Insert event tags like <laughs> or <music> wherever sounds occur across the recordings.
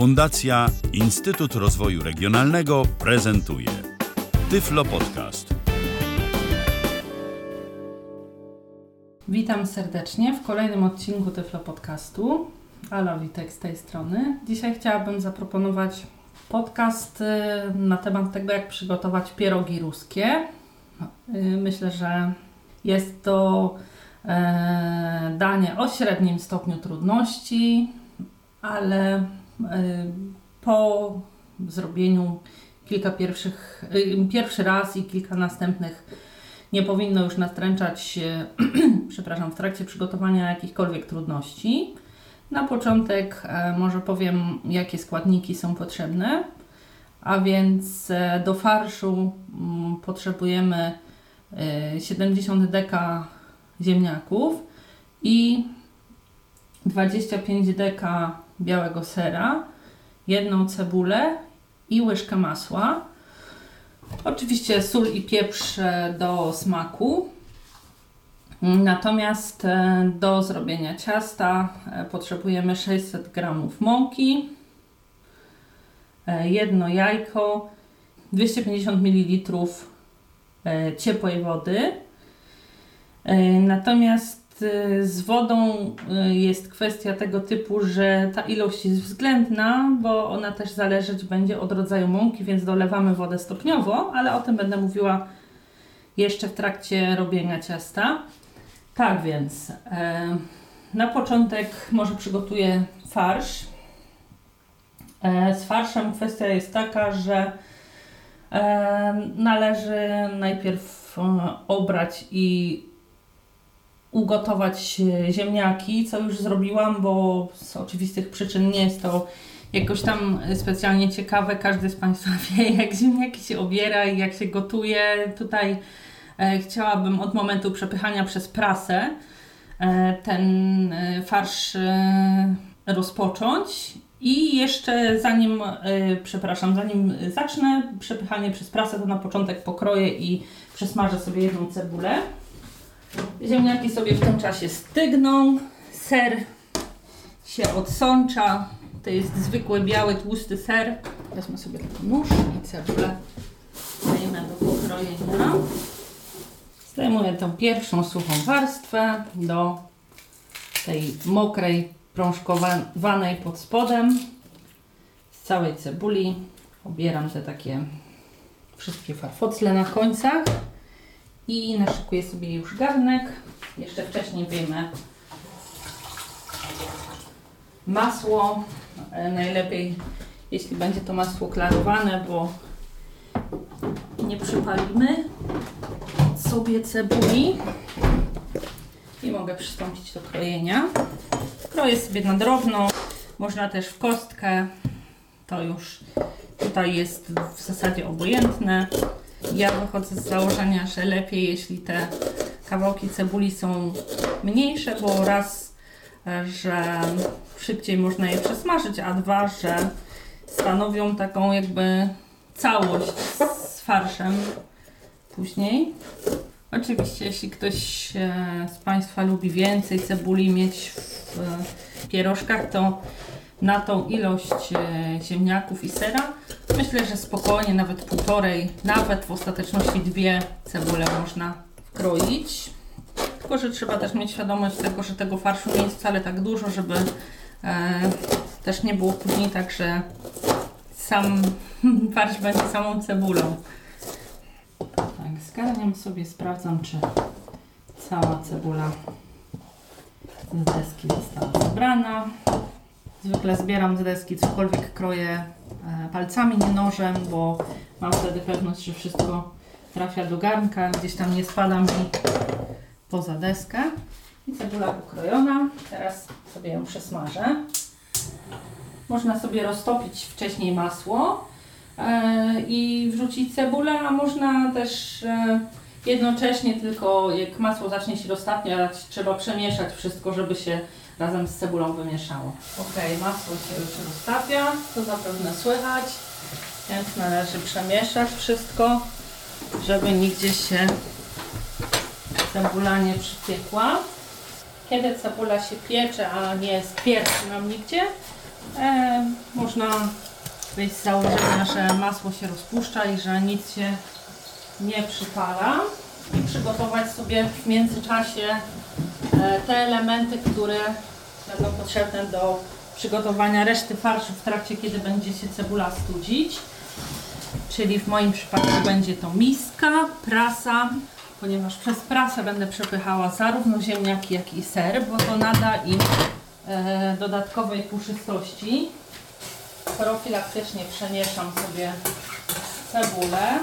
Fundacja Instytut Rozwoju Regionalnego prezentuje Tyflo Podcast. Witam serdecznie w kolejnym odcinku Tyflo Podcastu. Ala Witek z tej strony. Dzisiaj chciałabym zaproponować podcast y, na temat tego, jak przygotować pierogi ruskie. Y, Myślę, że jest to e, danie o średnim stopniu trudności, ale po zrobieniu kilka pierwszych, y, pierwszy raz i kilka następnych nie powinno już nastręczać, e, <clears throat> przepraszam, w trakcie przygotowania jakichkolwiek trudności. Na początek e, może powiem, jakie składniki są potrzebne. A więc e, do farszu mm, potrzebujemy e, 70 deka ziemniaków i 25 deka białego sera, jedną cebulę i łyżkę masła. Oczywiście sól i pieprz do smaku. Natomiast e, do zrobienia ciasta e, potrzebujemy 600 g mąki, e, jedno jajko, 250 ml ciepłej wody. Natomiast z wodą e, jest kwestia tego typu, że ta ilość jest względna, bo ona też zależeć będzie od rodzaju mąki, więc dolewamy wodę stopniowo, ale o tym będę mówiła jeszcze w trakcie robienia ciasta. Tak więc, e, na początek może przygotuję farsz. E, z farszem kwestia jest taka, że e, należy najpierw obrać i ugotować e, ziemniaki, co już zrobiłam, bo z oczywistych przyczyn nie jest to jakoś tam specjalnie ciekawe. Każdy z Państwa <laughs> wie, jak ziemniaki się obiera i jak się gotuje. Tutaj e, chciałabym od momentu przepychania przez prasę e, ten farsz rozpocząć. I jeszcze zanim, przepraszam, zanim zacznę przepychanie przez prasę, to na początek pokroję i przesmażę sobie jedną cebulę. Ziemniaki sobie w tym czasie stygną, ser się odsącza. To jest zwykły biały, tłusty ser. Wezmę sobie taki nóż i cebulę dajemy do pokrojenia. Zdejmuję tą pierwszą suchą warstwę do tej mokrej, prążkowanej pod spodem. Z całej cebuli obieram te takie wszystkie farfocle na końcach i naszykuję sobie już garnek. Jeszcze wcześniej wyjmę masło. E, Najlepiej, jeśli będzie to masło klarowane, bo nie przypalimy sobie cebuli. I mogę przystąpić do krojenia. Kroję sobie na drobno, można też w kostkę. To już tutaj jest w zasadzie obojętne. Ja wychodzę z założenia, że lepiej, jeśli te kawałki cebuli są mniejsze, bo raz, e, że szybciej można je przesmażyć, a dwa, że stanowią taką jakby całość z farszem później. Oczywiście, jeśli ktoś e, z Państwa lubi więcej cebuli mieć w pierożkach, to na tą ilość e, ziemniaków i sera myślę, że spokojnie, nawet półtorej, nawet w ostateczności dwie cebule można wkroić. Tylko, że trzeba też mieć świadomość tego, że tego farszu nie jest wcale tak dużo, żeby e, też nie było później tak, że sam <laughs> farsz będzie samą cebulą. Tak, zgarniam sobie, sprawdzam, czy cała cebula z deski została zebrana. Zwykle zbieram z deski, cokolwiek kroję e, palcami, nie nożem, bo mam wtedy pewność, że wszystko trafia do garnka, gdzieś tam nie spada mi poza deskę. I cebula ukrojona. Teraz sobie ją przesmażę. Można sobie roztopić wcześniej masło e, i wrzucić cebulę, a można też e, jednocześnie tylko jak masło zacznie się roztapiać, trzeba przemieszać wszystko, żeby się razem z cebulą wymieszało. Ok, masło się już roztapia, to zapewne słychać, więc należy przemieszać wszystko, żeby nigdzie się cebula nie przypiekła. Kiedy cebula się piecze, a nie skwierdzi nam nigdzie, E, można wyjść z założenia, że masło się rozpuszcza i że nic się nie przypala i przygotować sobie w międzyczasie te elementy, które będą potrzebne do przygotowania reszty farszu w trakcie, kiedy będzie się cebula studzić. Czyli w moim przypadku będzie to miska, prasa, ponieważ przez prasę będę przepychała zarówno ziemniaki, jak i ser, bo to nada im e, dodatkowej puszystości. Profilaktycznie przemieszam sobie cebulę.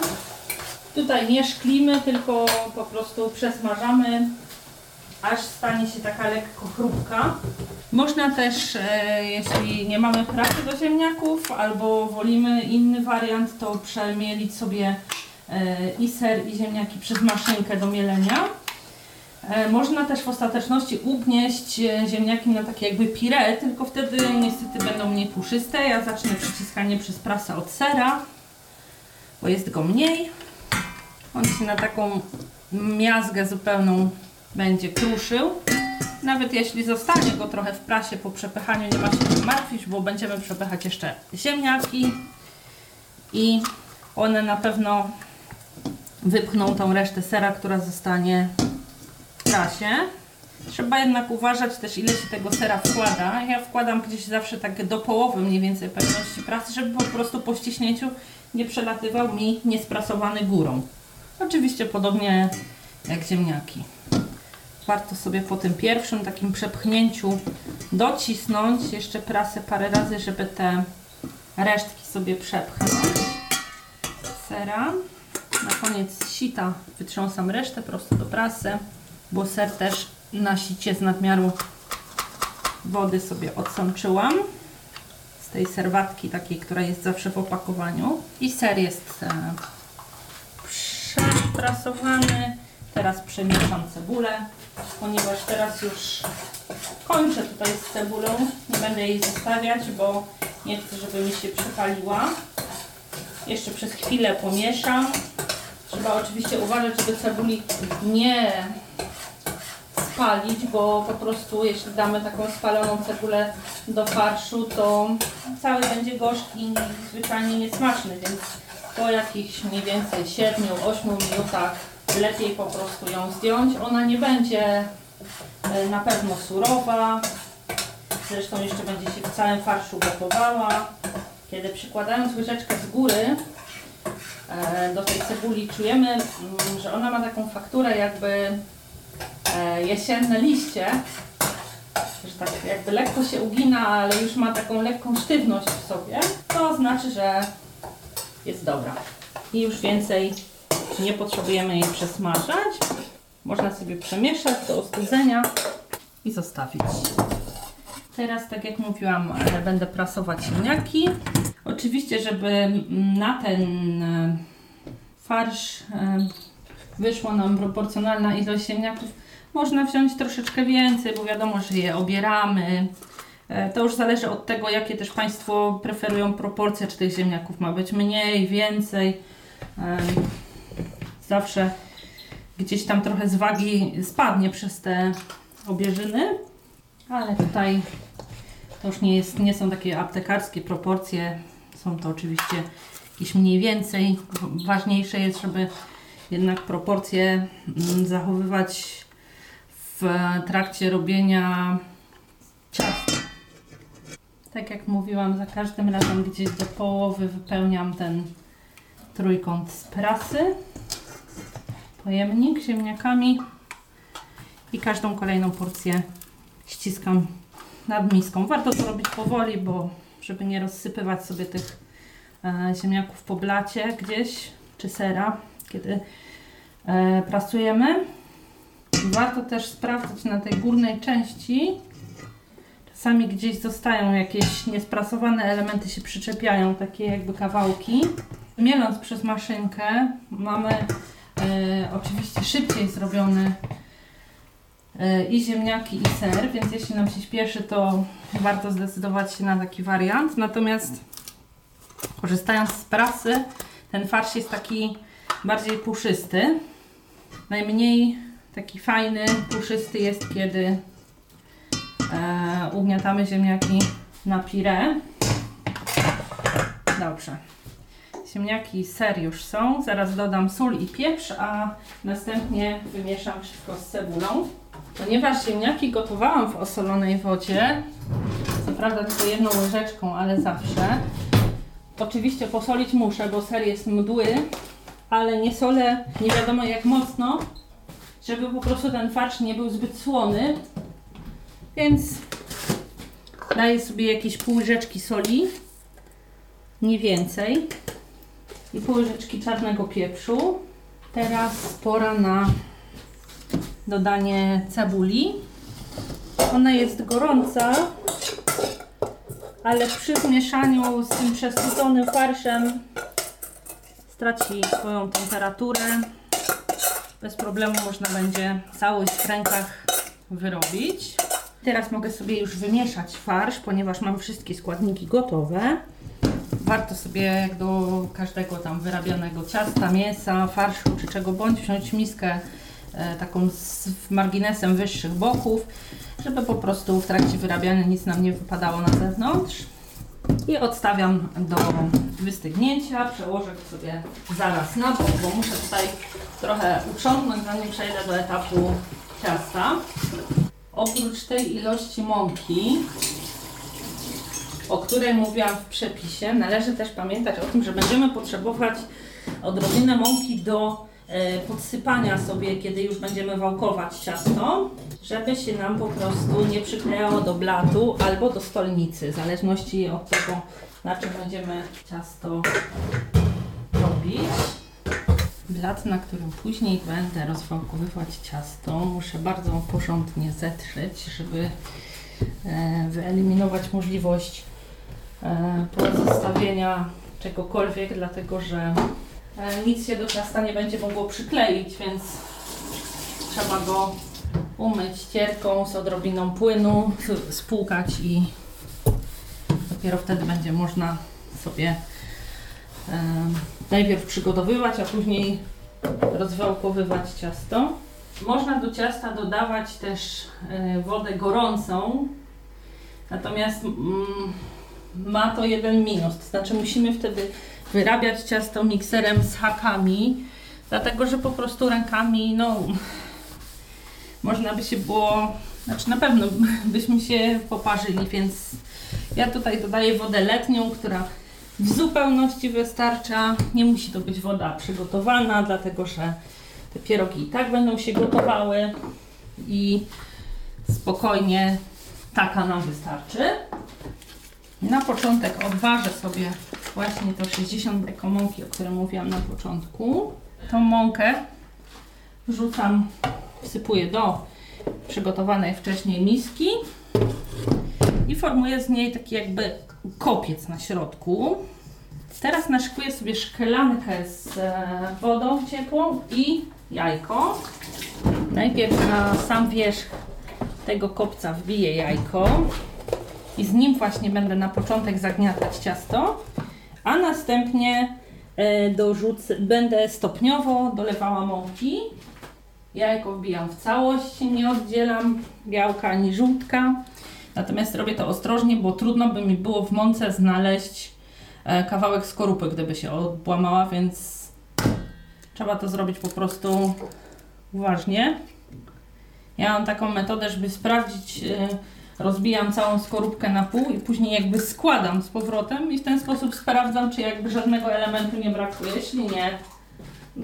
Tutaj nie szklimy, tylko po prostu przesmażamy, aż stanie się taka lekko chrupka. Można też, e, jeśli nie mamy prasy do ziemniaków, albo wolimy inny wariant, to przemielić sobie e, i ser, i ziemniaki przez maszynkę do mielenia. E, Można też w ostateczności ugnieść ziemniaki na takie jakby pire, tylko wtedy niestety będą mniej puszyste. Ja zacznę przyciskanie przez prasę od sera, bo jest go mniej. On się na taką miazgę zupełną będzie kruszył. Nawet jeśli zostanie go trochę w prasie po przepychaniu, nie ma się czym martwić, bo będziemy przepychać jeszcze ziemniaki i one na pewno wypchną tą resztę sera, która zostanie w prasie. Trzeba jednak uważać też ile się tego sera wkłada. Ja wkładam gdzieś zawsze tak do połowy mniej więcej pewności prasy, żeby po prostu po ściśnięciu nie przelatywał mi niesprasowany górą. Oczywiście podobnie jak ziemniaki. Warto sobie po tym pierwszym takim przepchnięciu docisnąć jeszcze prasę parę razy, żeby te resztki sobie przepchnąć sera. Na koniec sita wytrząsam resztę prosto do prasy, bo ser też na sicie z nadmiaru wody sobie odsączyłam z tej serwatki takiej, która jest zawsze w opakowaniu. I ser jest e, przeprasowany. Teraz przemieszam cebulę, ponieważ teraz już kończę tutaj z cebulą. Nie będę jej zostawiać, bo nie chcę, żeby mi się przypaliła. Jeszcze przez chwilę pomieszam. Trzeba oczywiście uważać, żeby cebuli nie spalić, bo po prostu jeśli damy taką spaloną cebulę do farszu, to cały będzie gorzki i zwyczajnie niesmaczny, więc po jakichś mniej więcej 7-8 minutach lepiej po prostu ją zdjąć. Ona nie będzie e, na pewno surowa, zresztą jeszcze będzie się w całym farszu gotowała. Kiedy przykładając łyżeczkę z góry e, do tej cebuli czujemy, mm, że ona ma taką fakturę jakby e, jesienne liście, że tak jakby lekko się ugina, ale już ma taką lekką sztywność w sobie, to znaczy, że jest dobra. I już więcej nie potrzebujemy jej przesmażać. Można sobie przemieszać do ostudzenia i zostawić. Teraz, tak jak mówiłam, e, będę prasować ziemniaki. Oczywiście, żeby na ten e, farsz e, wyszła nam proporcjonalna ilość ziemniaków, można wziąć troszeczkę więcej, bo wiadomo, że je obieramy. To już zależy od tego, jakie też Państwo preferują proporcje, czy tych ziemniaków ma być mniej, więcej. Zawsze gdzieś tam trochę z wagi spadnie przez te obierzyny, ale tutaj to już nie, jest, nie są takie aptekarskie proporcje, są to oczywiście jakieś mniej więcej. Ważniejsze jest, żeby jednak proporcje mm, zachowywać w trakcie robienia ciasta. Tak jak mówiłam, za każdym razem gdzieś do połowy wypełniam ten trójkąt z prasy, pojemnik ziemniakami i każdą kolejną porcję ściskam nad miską. Warto to robić powoli, bo żeby nie rozsypywać sobie tych e, ziemniaków po blacie gdzieś, czy sera, kiedy e, prasujemy. Warto też sprawdzać na tej górnej części. Czasami gdzieś zostają jakieś niesprasowane elementy, się przyczepiają, takie jakby kawałki. Mieląc przez maszynkę mamy e, oczywiście szybciej zrobione e, i ziemniaki i ser, więc jeśli nam się śpieszy, to warto zdecydować się na taki wariant. Natomiast korzystając z prasy, ten farsz jest taki bardziej puszysty. Najmniej taki fajny, puszysty jest, kiedy e, ugniatamy ziemniaki na pire. Dobrze. Ziemniaki ser już są. Zaraz dodam sól i pieprz, a następnie wymieszam wszystko z cebulą. Ponieważ ziemniaki gotowałam w osolonej wodzie, co prawda tylko jedną łyżeczką, ale zawsze. Oczywiście posolić muszę, bo ser jest mdły, ale nie solę nie wiadomo jak mocno, żeby po prostu ten farsz nie był zbyt słony. Więc daję sobie jakieś pół łyżeczki soli, nie więcej, i pół łyżeczki czarnego pieprzu. Teraz pora na dodanie cebuli. Ona jest gorąca, ale przy zmieszaniu z tym przestudzonym farszem straci swoją temperaturę. Bez problemu można będzie całość w rękach wyrobić. Teraz mogę sobie już wymieszać farsz, ponieważ mam wszystkie składniki gotowe. Warto sobie do każdego tam wyrabianego ciasta, mięsa, farszu czy czego bądź wziąć miskę e, taką z marginesem wyższych boków, żeby po prostu w trakcie wyrabiania nic nam nie wypadało na zewnątrz. I odstawiam do wystygnięcia. Przełożę go sobie zaraz na bok, bo muszę tutaj trochę uprzątnąć, zanim przejdę do etapu ciasta. Oprócz tej ilości mąki, o której mówiłam w przepisie, należy też pamiętać o tym, że będziemy potrzebować odrobinę mąki do e, podsypania sobie, kiedy już będziemy wałkować ciasto, żeby się nam po prostu nie przyklejało do blatu albo do stolnicy, w zależności od tego, na czym będziemy ciasto robić. Blat, na którym później będę rozwałkowywać ciasto, muszę bardzo porządnie zetrzeć, żeby e, wyeliminować możliwość pozostawienia czegokolwiek, dlatego że e, nic się do ciasta nie będzie mogło przykleić, więc trzeba go umyć cierką z odrobiną płynu, spłukać i dopiero wtedy będzie można sobie e, najpierw przygotowywać, a później rozwałkowywać ciasto. Można do ciasta dodawać też e, wodę gorącą, natomiast mm, ma to jeden minus, to znaczy musimy wtedy wyrabiać ciasto mikserem z hakami, dlatego że po prostu rękami, no można by się było, znaczy na pewno byśmy się poparzyli, więc ja tutaj dodaję wodę letnią, która w zupełności wystarcza. Nie musi to być woda przygotowana, dlatego że te pierogi i tak będą się gotowały i spokojnie taka nam wystarczy. Na początek odważę sobie właśnie to 60 deko mąki, o którym mówiłam na początku. Tą mąkę wrzucam, wsypuję do przygotowanej wcześniej miski i formuję z niej taki jakby kopiec na środku. Teraz naszykuję sobie szklankę z e, wodą ciepłą i jajko. Najpierw na sam wierzch tego kopca wbiję jajko i z nim właśnie będę na początek zagniatać ciasto, a następnie e, dorzucę, będę stopniowo dolewała mąki. Jajko wbijam w całość, nie oddzielam białka ani żółtka. Natomiast robię to ostrożnie, bo trudno by mi było w mące znaleźć e, kawałek skorupy, gdyby się odłamała, więc trzeba to zrobić po prostu uważnie. Ja mam taką metodę, żeby sprawdzić, e, rozbijam całą skorupkę na pół i później jakby składam z powrotem i w ten sposób sprawdzam, czy jakby żadnego elementu nie brakuje. Jeśli nie,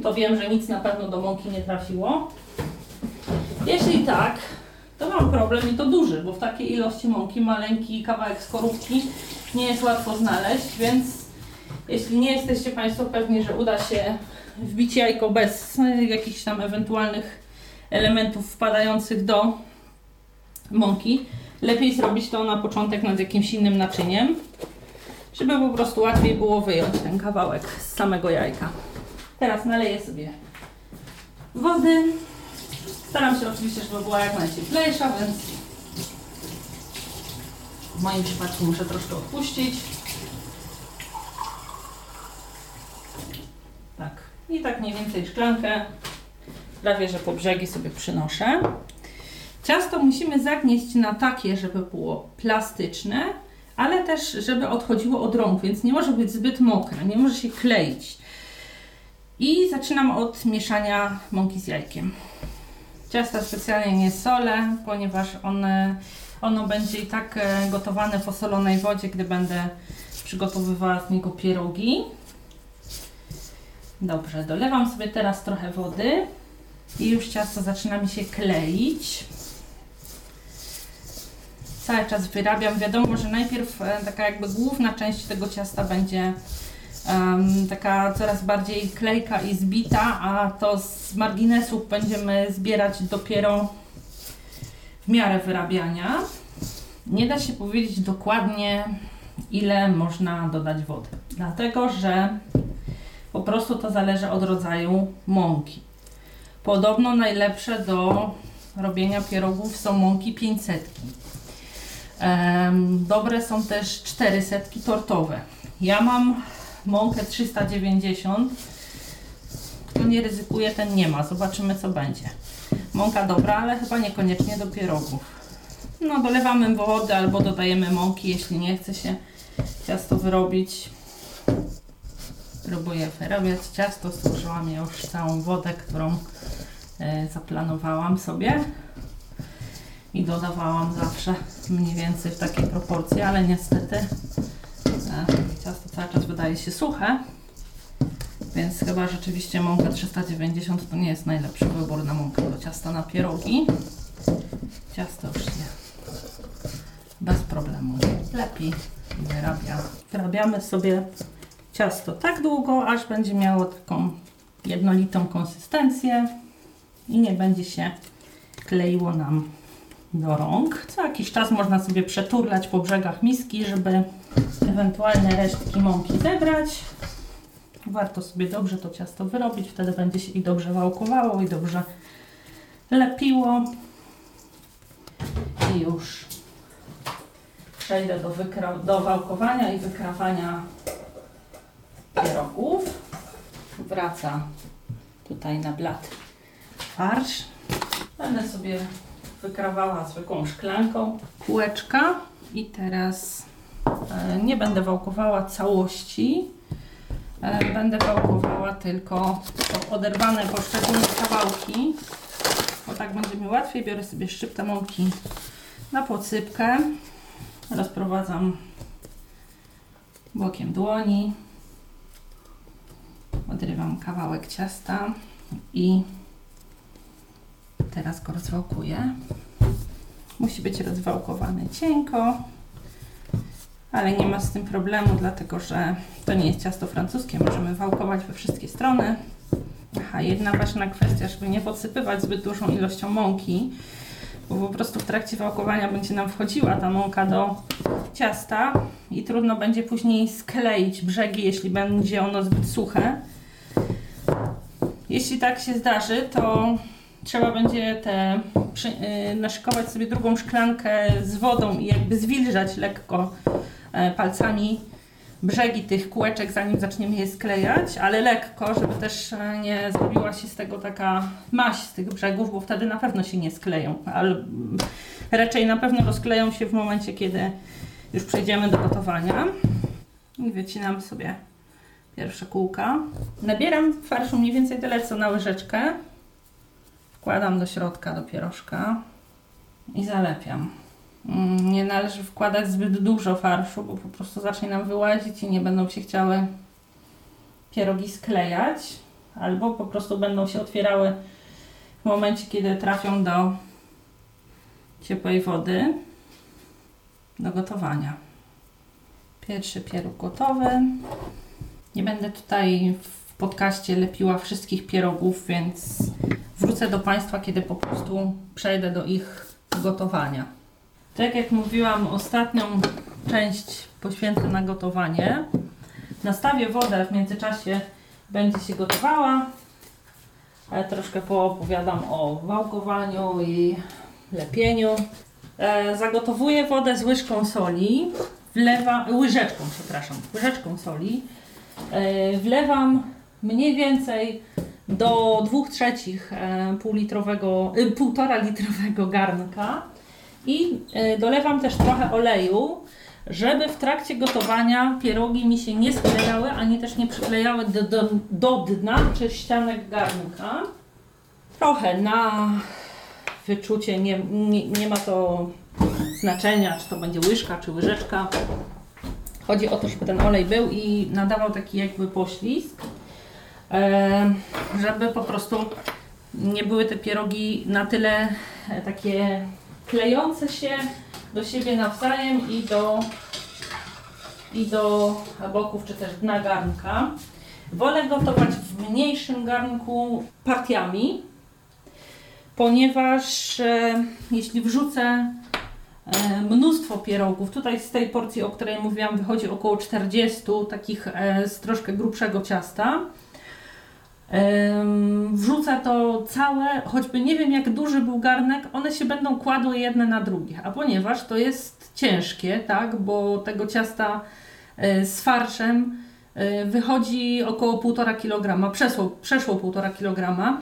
to wiem, że nic na pewno do mąki nie trafiło. Jeśli tak, to mam problem i to duży, bo w takiej ilości mąki maleńki kawałek skorupki nie jest łatwo znaleźć, więc jeśli nie jesteście Państwo pewni, że uda się wbić jajko bez jakichś tam ewentualnych elementów wpadających do mąki, lepiej zrobić to na początek nad jakimś innym naczyniem, żeby po prostu łatwiej było wyjąć ten kawałek z samego jajka. Teraz naleję sobie wody. Staram się oczywiście, żeby była jak najcieplejsza, więc w moim przypadku muszę troszkę odpuścić. Tak. I tak mniej więcej szklankę prawie, że po brzegi sobie przynoszę. Ciasto musimy zagnieść na takie, żeby było plastyczne, ale też żeby odchodziło od rąk, więc nie może być zbyt mokre, nie może się kleić. I zaczynam od mieszania mąki z jajkiem. Ciasta specjalnie nie solę, ponieważ one, ono będzie i tak e, gotowane w osolonej wodzie, gdy będę przygotowywała z niego pierogi. Dobrze, dolewam sobie teraz trochę wody i już ciasto zaczyna mi się kleić. Cały czas wyrabiam. Wiadomo, że najpierw e, taka jakby główna część tego ciasta będzie em, taka coraz bardziej klejka i zbita, a to z marginesów będziemy zbierać dopiero w miarę wyrabiania. Nie da się powiedzieć dokładnie, ile można dodać wody, dlatego że po prostu to zależy od rodzaju mąki. Podobno najlepsze do robienia pierogów są mąki 500. Dobre są też 400 tortowe. Ja mam mąkę 390. Kto nie ryzykuje, ten nie ma. Zobaczymy, co będzie. Mąka dobra, ale chyba niekoniecznie do pierogów. No, dolewamy wody albo dodajemy mąki, jeśli nie chce się ciasto wyrobić. Próbuję wyrabiać ciasto. Stworzyłam już całą wodę, którą e, zaplanowałam sobie i dodawałam zawsze mniej więcej w takiej proporcji, ale niestety e, ciasto cały czas wydaje się suche, więc chyba rzeczywiście mąka 390 to nie jest najlepszy wybór na mąkę do ciasta na pierogi. Ciasto już się bez problemu lepi wyrabia. Wyrabiamy sobie ciasto tak długo, aż będzie miało taką jednolitą konsystencję i nie będzie się kleiło nam do rąk. Co jakiś czas można sobie przeturlać po brzegach miski, żeby ewentualne resztki mąki zebrać. Warto sobie dobrze to ciasto wyrobić, wtedy będzie się i dobrze wałkowało, i dobrze lepiło. I już przejdę do, do wałkowania i wykrawania pierogów. Wraca tutaj na blat farsz. Będę sobie wykrawała zwykłą szklanką kółeczka i teraz e, nie będę wałkowała całości. E, będę wałkowała tylko oderwane poszczególne kawałki, bo tak będzie mi łatwiej. Biorę sobie szczyptę mąki na posypkę. Rozprowadzam bokiem dłoni. Odrywam kawałek ciasta i teraz go rozwałkuję. Musi być rozwałkowany cienko, ale nie ma z tym problemu, dlatego że to nie jest ciasto francuskie. Możemy wałkować we wszystkie strony. Aha, jedna ważna kwestia, żeby nie podsypywać zbyt dużą ilością mąki, bo po prostu w trakcie wałkowania będzie nam wchodziła ta mąka do ciasta i trudno będzie później skleić brzegi, jeśli będzie ono zbyt suche. Jeśli tak się zdarzy, to trzeba będzie te, przy, yy, naszykować sobie drugą szklankę z wodą i jakby zwilżać lekko e, palcami brzegi tych kółeczek, zanim zaczniemy je sklejać, ale lekko, żeby też e, nie zrobiła się z tego taka maść z tych brzegów, bo wtedy na pewno się nie skleją, ale raczej na pewno rozkleją się w momencie, kiedy już przejdziemy do gotowania. I wycinam sobie pierwsze kółka. Nabieram farszu mniej więcej tyle co na łyżeczkę. Wkładam do środka do pierożka i zalepiam. Mm, Nie należy wkładać zbyt dużo farszu, bo po prostu zacznie nam wyłazić i nie będą się chciały pierogi sklejać, albo po prostu będą się otwierały w momencie, kiedy trafią do ciepłej wody do gotowania. Pierwszy pieróg gotowy. Nie będę tutaj podcaście lepiła wszystkich pierogów, więc wrócę do Państwa, kiedy po prostu przejdę do ich gotowania. Tak jak mówiłam, ostatnią część poświęcę na gotowanie. Nastawię wodę, w międzyczasie będzie się gotowała. Troszkę poopowiadam o wałkowaniu i lepieniu. E, zagotowuję wodę z łyżką soli. Wlewa, łyżeczką, przepraszam, łyżeczką soli. E, wlewam mniej więcej do 2 trzecich e, półlitrowego, e, półtora litrowego garnka i e, dolewam też trochę oleju, żeby w trakcie gotowania pierogi mi się nie sklejały, ani też nie przyklejały do, do, do dna czy ścianek garnka. Trochę na wyczucie, nie, nie, nie ma to znaczenia, czy to będzie łyżka, czy łyżeczka. Chodzi o to, żeby ten olej był i nadawał taki jakby poślizg, żeby po prostu nie były te pierogi na tyle e, takie klejące się do siebie nawzajem i do, i do boków, czy też dna garnka. Wolę gotować w mniejszym garnku partiami, ponieważ e, jeśli wrzucę e, mnóstwo pierogów, tutaj z tej porcji, o której mówiłam, wychodzi około 40 takich e, z troszkę grubszego ciasta. Em, Wrzucę to całe, choćby nie wiem jak duży był garnek, one się będą kładły jedne na drugie. A ponieważ to jest ciężkie, tak, bo tego ciasta e, z farszem e, wychodzi około 1,5 kg, przeszło, przeszło 1,5 kg,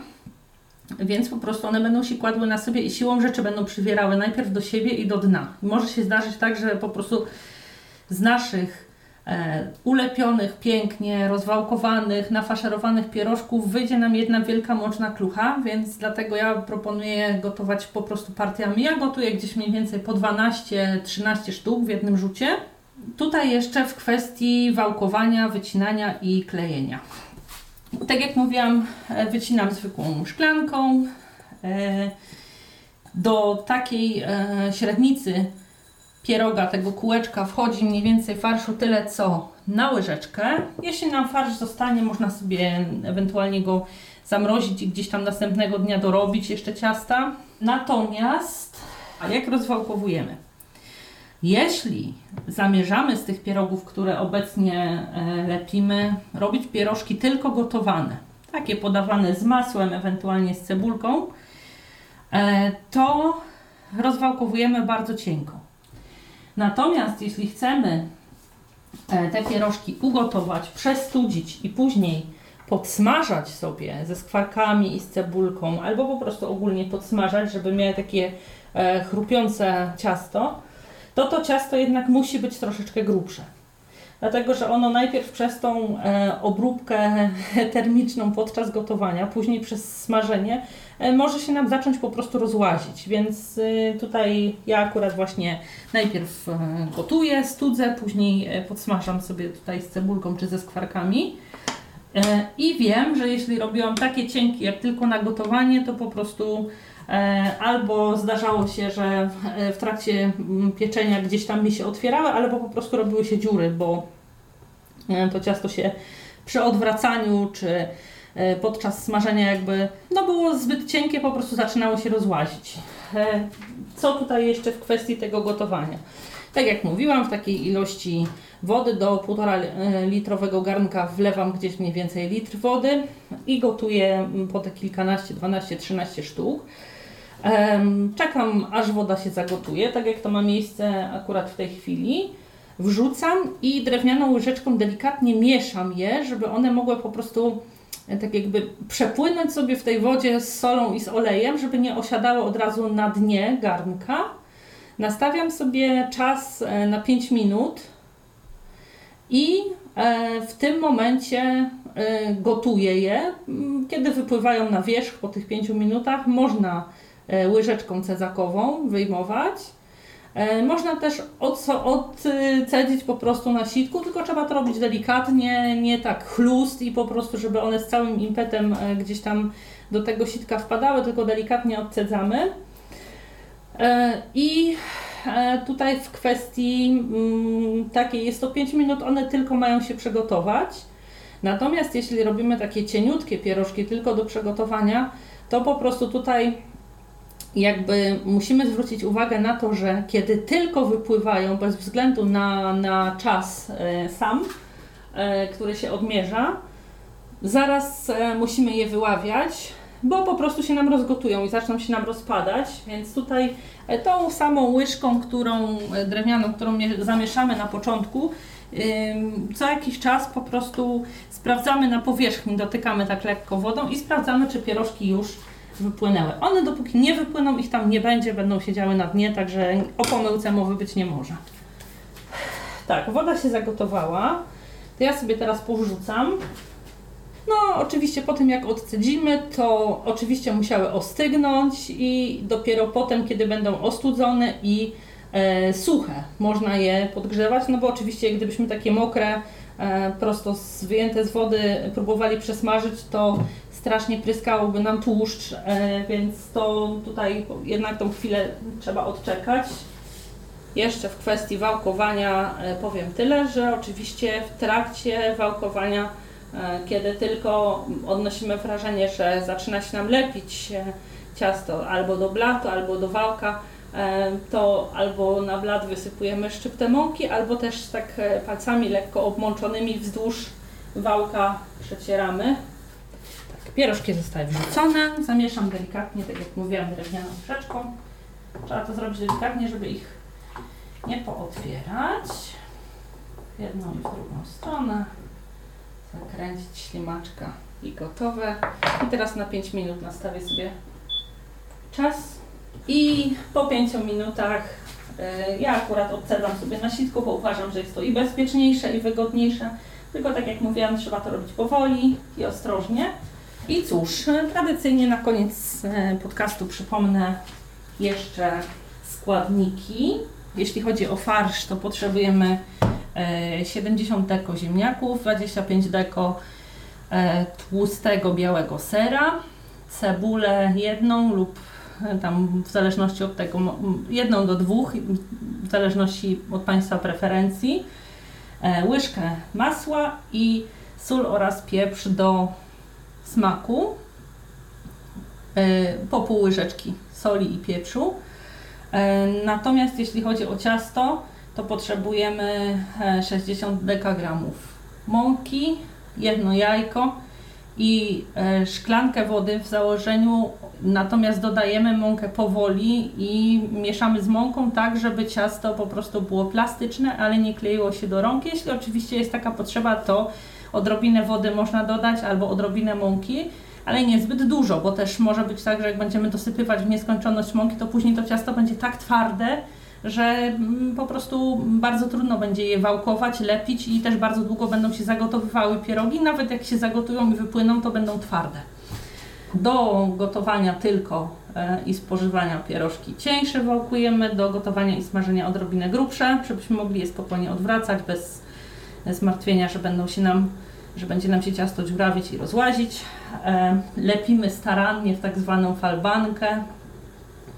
więc po prostu one będą się kładły na sobie i siłą rzeczy będą przywierały najpierw do siebie i do dna. Może się zdarzyć tak, że po prostu z naszych ulepionych, pięknie, rozwałkowanych, nafaszerowanych pierożków wyjdzie nam jedna wielka moczna klucha, więc dlatego ja proponuję gotować po prostu partiami. Ja gotuję gdzieś mniej więcej po 12-13 sztuk w jednym rzucie. Tutaj jeszcze w kwestii wałkowania, wycinania i klejenia. Tak jak mówiłam, e, wycinam zwykłą szklanką. E, Do takiej e, średnicy pieroga, tego kółeczka wchodzi mniej więcej farszu tyle co na łyżeczkę. Jeśli nam farsz zostanie, można sobie ewentualnie go zamrozić i gdzieś tam następnego dnia dorobić jeszcze ciasta. Natomiast, a jak rozwałkowujemy? Jeśli zamierzamy z tych pierogów, które obecnie e, lepimy, robić pierożki tylko gotowane, takie podawane z masłem, ewentualnie z cebulką, e, to rozwałkowujemy bardzo cienko. Natomiast jeśli chcemy e, te pierożki ugotować, przestudzić i później podsmażać sobie ze skwarkami i z cebulką, albo po prostu ogólnie podsmażać, żeby miały takie e, chrupiące ciasto, to to ciasto jednak musi być troszeczkę grubsze. Dlatego, że ono najpierw przez tą e, obróbkę <laughs> termiczną podczas gotowania, później przez smażenie, może się nam zacząć po prostu rozłazić. Więc e, tutaj ja akurat właśnie najpierw e, gotuję, studzę, później e, podsmażam sobie tutaj z cebulką czy ze skwarkami. E, I wiem, że jeśli robiłam takie cienkie jak tylko na gotowanie, to po prostu e, albo zdarzało się, że w, e, trakcie mm, pieczenia gdzieś tam mi się otwierały, albo po prostu robiły się dziury, bo e, to ciasto się przy odwracaniu czy e, podczas smażenia jakby no było zbyt cienkie, po prostu zaczynało się rozłazić. E, Co tutaj jeszcze w kwestii tego gotowania? Tak jak mówiłam, w takiej ilości wody do 1,5 litrowego garnka wlewam gdzieś mniej więcej litr wody i gotuję po te kilkanaście, 12, 13 sztuk. Czekam aż woda się zagotuje, tak jak to ma miejsce akurat w tej chwili. Wrzucam i drewnianą łyżeczką delikatnie mieszam je, żeby one mogły po prostu e, tak jakby przepłynąć sobie w tej wodzie z solą i z olejem, żeby nie osiadały od razu na dnie garnka. Nastawiam sobie czas e, na 5 minut i e, w tym momencie e, gotuję je. Mm, Kiedy wypływają na wierzch po tych 5 minutach, można łyżeczką cezakową wyjmować. E, Można też odcedzić po prostu na sitku, tylko trzeba to robić delikatnie, nie tak chlust i po prostu, żeby one z całym impetem e, gdzieś tam do tego sitka wpadały, tylko delikatnie odcedzamy. E, I tutaj w kwestii mm, takiej jest to 5 minut, one tylko mają się przygotować. Natomiast jeśli robimy takie cieniutkie pierożki tylko do przygotowania, to po prostu tutaj jakby musimy zwrócić uwagę na to, że kiedy tylko wypływają, bez względu na, na czas e, sam, e, który się odmierza, zaraz e, musimy je wyławiać, bo po prostu się nam rozgotują i zaczną się nam rozpadać, więc tutaj tą samą łyżką, którą drewnianą, którą mie- zamieszamy na początku, co jakiś czas po prostu sprawdzamy na powierzchni, dotykamy tak lekko wodą i sprawdzamy, czy pierożki już wypłynęły. One dopóki nie wypłyną, ich tam nie będzie, będą siedziały na dnie, także o pomyłce mowy być nie może. tak, woda się zagotowała. To ja sobie teraz powrzucam. No, oczywiście po tym jak odcedzimy, to oczywiście musiały ostygnąć i dopiero potem, kiedy będą ostudzone i e, suche, można je podgrzewać, no bo oczywiście gdybyśmy takie mokre, prosto z, wyjęte z wody próbowali przesmażyć, to strasznie pryskałoby nam tłuszcz, e, więc to tutaj jednak tą chwilę trzeba odczekać. Jeszcze w kwestii wałkowania e, powiem tyle, że oczywiście w trakcie wałkowania, e, kiedy tylko odnosimy wrażenie, że zaczyna się nam lepić e, ciasto albo do blatu, albo do wałka, e, to albo na blat wysypujemy szczyptę mąki, albo też tak e, palcami lekko obmączonymi wzdłuż wałka przecieramy. Tak, pierożki zostały wrzucone, zamieszam delikatnie, tak jak mówiłam, drewnianą przeczką. Trzeba to zrobić delikatnie, żeby ich nie pootwierać. W jedną i w drugą stronę. Zakręcić ślimaczka i gotowe. I teraz na 5 minut nastawię sobie czas. I po 5 minutach y, ja akurat odcedzam sobie na sitku, bo uważam, że jest to i bezpieczniejsze, i wygodniejsze. Tylko tak jak mówiłam, trzeba to robić powoli i ostrożnie. I cóż, y, tradycyjnie na koniec y, podcastu przypomnę jeszcze składniki. Jeśli chodzi o farsz, to potrzebujemy e, 70 deko ziemniaków, 25 deko tłustego białego sera, cebulę jedną lub tam w zależności od tego, jedną do dwóch, w zależności od Państwa preferencji, e, łyżkę masła i sól oraz pieprz do smaku, e, po pół łyżeczki soli i pieprzu. E, Natomiast jeśli chodzi o ciasto, to potrzebujemy e, 60 dekagramów mąki, jedno jajko i szklankę wody w założeniu. Natomiast dodajemy mąkę powoli i mieszamy z mąką tak, żeby ciasto po prostu było plastyczne, ale nie kleiło się do rąk. Jeśli oczywiście jest taka potrzeba, to odrobinę wody można dodać albo odrobinę mąki ale niezbyt dużo, bo też może być tak, że jak będziemy dosypywać w nieskończoność mąki, to później to ciasto będzie tak twarde, że mm, po prostu bardzo trudno będzie je wałkować, lepić i też bardzo długo będą się zagotowywały pierogi. Nawet jak się zagotują i wypłyną, to będą twarde. Do gotowania tylko e, i spożywania pierożki cieńsze wałkujemy, do gotowania i smażenia odrobinę grubsze, żebyśmy mogli je spokojnie odwracać bez zmartwienia, że będą się nam że będzie nam się ciasto dziurawić i rozłazić. E, lepimy starannie w tak zwaną falbankę.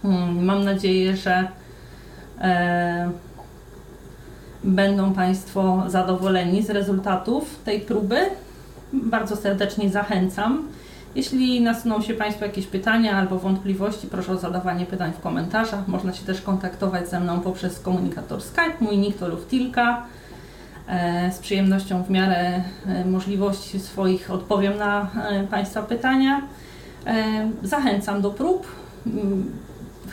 Mm, Mam nadzieję, że e, będą Państwo zadowoleni z rezultatów tej próby. Bardzo serdecznie zachęcam. Jeśli nasuną się Państwu jakieś pytania albo wątpliwości, proszę o zadawanie pytań w komentarzach. Można się też kontaktować ze mną poprzez komunikator Skype. Mój nick to Luftilka. E, Z przyjemnością w miarę e, możliwości swoich odpowiem na e, Państwa pytania. Zachęcam do prób. Mm,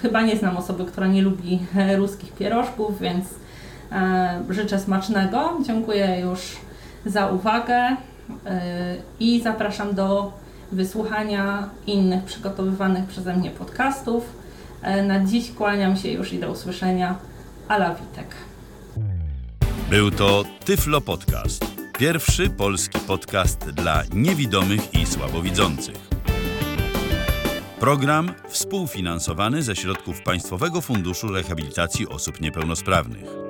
Chyba nie znam osoby, która nie lubi ruskich pierożków, więc życzę smacznego. Dziękuję już za uwagę i zapraszam do wysłuchania innych przygotowywanych przeze mnie podcastów. E, Na dziś kłaniam się już i do usłyszenia. Ala Witek. Był to Tyflo Podcast. Pierwszy polski podcast dla niewidomych i słabowidzących. Program współfinansowany ze środków Państwowego Funduszu Rehabilitacji Osób Niepełnosprawnych.